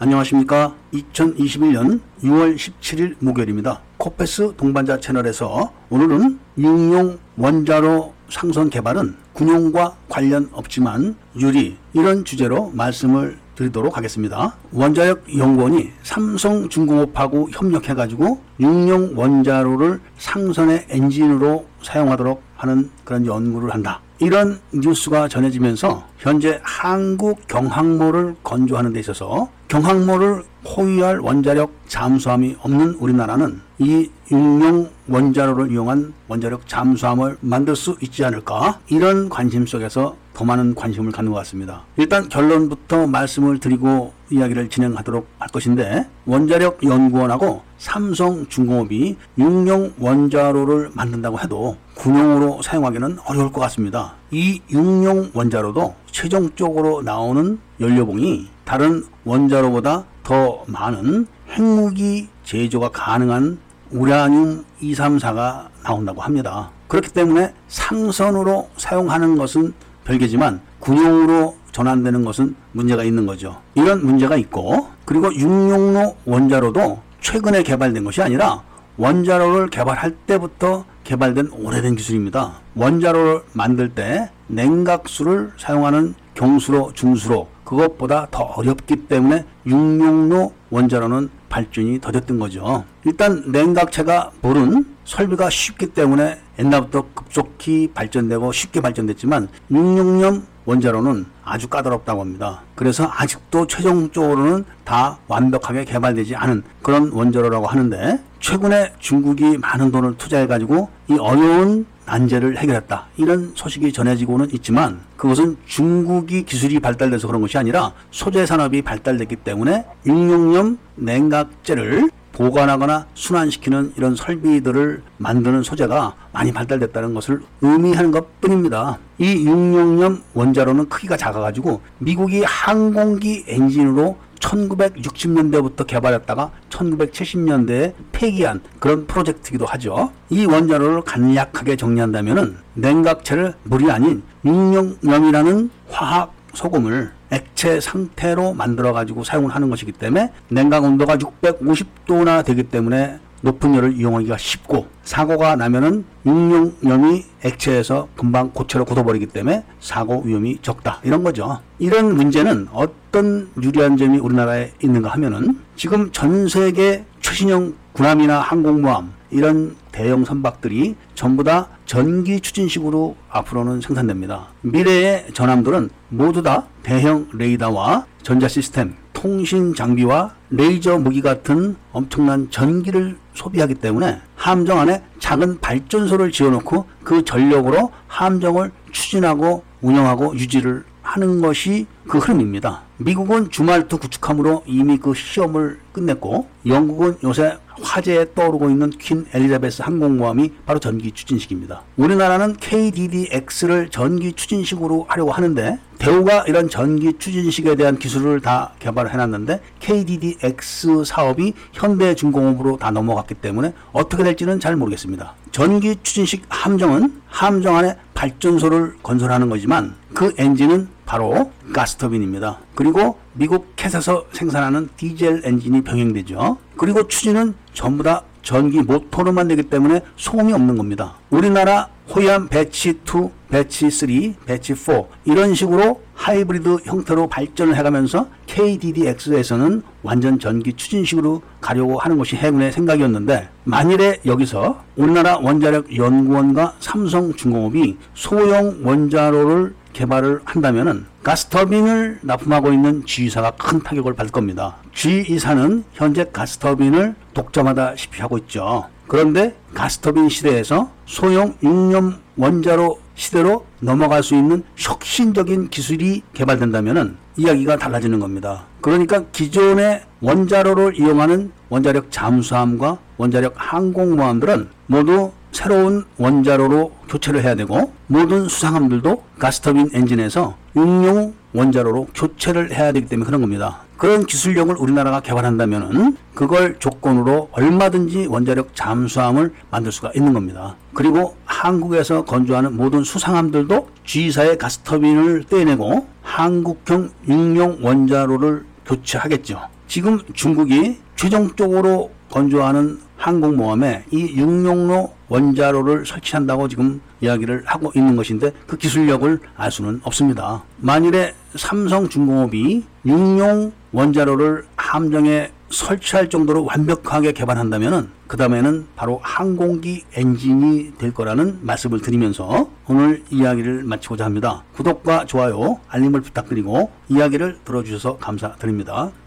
안녕하십니까. 2021년 6월 17일 목요일입니다. 코페스 동반자 채널에서 오늘은 육용 원자로 상선 개발은 군용과 관련 없지만 유리 이런 주제로 말씀을 드리도록 하겠습니다. 원자력 연구원이 삼성중공업하고 협력해가지고 육용 원자로를 상선의 엔진으로 사용하도록 하는 그런 연구를 한다. 이런 뉴스가 전해지면서 현재 한국 경항모를 건조하는 데 있어서 경항모를 호위할 원자력 잠수함이 없는 우리나라는 이 육용 원자로를 이용한 원자력 잠수함을 만들 수 있지 않을까 이런 관심 속에서 더 많은 관심을 갖는 것 같습니다. 일단 결론부터 말씀을 드리고 이야기를 진행하도록 할 것인데 원자력 연구원하고 삼성중공업이 육용 원자로를 만든다고 해도 군용으로 사용하기는 어려울 것 같습니다. 이 육용 원자로도 최종적으로 나오는 연료봉이 다른 원자로보다 더 많은 핵무기 제조가 가능한 우라늄 234가 나온다고 합니다. 그렇기 때문에 상선으로 사용하는 것은 별개지만 군용으로 전환되는 것은 문제가 있는 거죠. 이런 문제가 있고 그리고 육용로 원자로도 최근에 개발된 것이 아니라 원자로를 개발할 때부터 개발된 오래된 기술입니다. 원자로를 만들 때 냉각수를 사용하는 경수로 중수로 그것보다 더 어렵기 때문에 육용로 원자로는 발전이 더뎠던 거죠. 일단 냉각체가 불은 설비가 쉽기 때문에 옛날부터 급속히 발전되고 쉽게 발전됐지만 육용염 원자로는 아주 까다롭다고 합니다. 그래서 아직도 최종적으로는 다 완벽하게 개발되지 않은 그런 원자로라고 하는데 최근에 중국이 많은 돈을 투자해가지고 이 어려운 난제를 해결했다. 이런 소식이 전해지고는 있지만 그것은 중국이 기술이 발달돼서 그런 것이 아니라 소재 산업이 발달됐기 때문에 육용염 냉각제를 보관하거나 순환시키는 이런 설비들을 만드는 소재가 많이 발달됐다는 것을 의미하는 것 뿐입니다. 이 육용염 원자로는 크기가 작아가지고 미국이 항공기 엔진으로 1960년대부터 개발했다가 1970년대에 폐기한 그런 프로젝트이기도 하죠. 이 원자로를 간략하게 정리한다면 냉각체를 물이 아닌 육용염이라는 화학 소금을 액체 상태로 만들어 가지고 사용을 하는 것이기 때문에 냉각 온도가 650도나 되기 때문에 높은 열을 이용하기가 쉽고 사고가 나면은 육룡염이 액체에서 금방 고체로 굳어버리기 때문에 사고 위험이 적다 이런 거죠. 이런 문제는 어떤 유리한 점이 우리나라에 있는가 하면은 지금 전 세계 최신형 군함이나 항공모함 이런 대형 선박들이 전부 다 전기 추진식으로 앞으로는 생산됩니다. 미래의 전함들은 모두 다 대형 레이더와 전자 시스템, 통신 장비와 레이저 무기 같은 엄청난 전기를 소비하기 때문에 함정 안에 작은 발전소를 지어놓고 그 전력으로 함정을 추진하고 운영하고 유지를 하는 것이 그 흐름입니다. 미국은 주말투 구축함으로 이미 그 시험을 끝냈고 영국은 요새 화제에 떠오르고 있는 퀸 엘리자베스 항공모함이 바로 전기 추진식입니다. 우리나라는 KDDX를 전기 추진식으로 하려고 하는데 대우가 이런 전기 추진식에 대한 기술을 다 개발을 해놨는데 KDDX 사업이 현대중공업으로 다 넘어갔기 때문에 어떻게 될지는 잘 모르겠습니다. 전기 추진식 함정은 함정 안에 발전소를 건설하는 거지만 그 엔진은 바로 가스터빈입니다. 그리고 미국 캣에서 생산하는 디젤 엔진이 병행되죠. 그리고 추진은 전부 다 전기 모터로만 되기 때문에 소음이 없는 겁니다. 우리나라 호위함 Batch 2, Batch 3, Batch 4 이런 식으로 하이브리드 형태로 발전을 해가면서 KDDX에서는 완전 전기 추진식으로 가려고 하는 것이 해군의 생각이었는데 만일에 여기서 우리나라 원자력 연구원과 삼성중공업이 소형 원자로를 개발을 한다면은 가스터빈을 납품하고 있는 GE사가 큰 타격을 받을 겁니다. GE사는 현재 가스터빈을 독점하다시피 하고 있죠. 그런데 가스터빈 시대에서 소형 용융염 원자로 시대로 넘어갈 수 있는 혁신적인 기술이 개발된다면 이야기가 달라지는 겁니다. 그러니까 기존의 원자로를 이용하는 원자력 잠수함과 원자력 항공모함들은 모두 새로운 원자로로 교체를 해야 되고 모든 수상함들도 가스터빈 엔진에서 육용 원자로로 교체를 해야 되기 때문에 그런 겁니다. 그런 기술력을 우리나라가 개발한다면 그걸 조건으로 얼마든지 원자력 잠수함을 만들 수가 있는 겁니다. 그리고 한국에서 건조하는 모든 수상함들도 G사의 가스터빈을 떼내고 한국형 육용 원자로를 교체하겠죠. 지금 중국이 최종적으로 건조하는 항공모함에 이 육룡로 원자로를 설치한다고 지금 이야기를 하고 있는 것인데 그 기술력을 알 수는 없습니다. 만일에 삼성중공업이 육룡 원자로를 함정에 설치할 정도로 완벽하게 개발한다면은 그 다음에는 바로 항공기 엔진이 될 거라는 말씀을 드리면서 오늘 이야기를 마치고자 합니다. 구독과 좋아요, 알림을 부탁드리고 이야기를 들어주셔서 감사드립니다.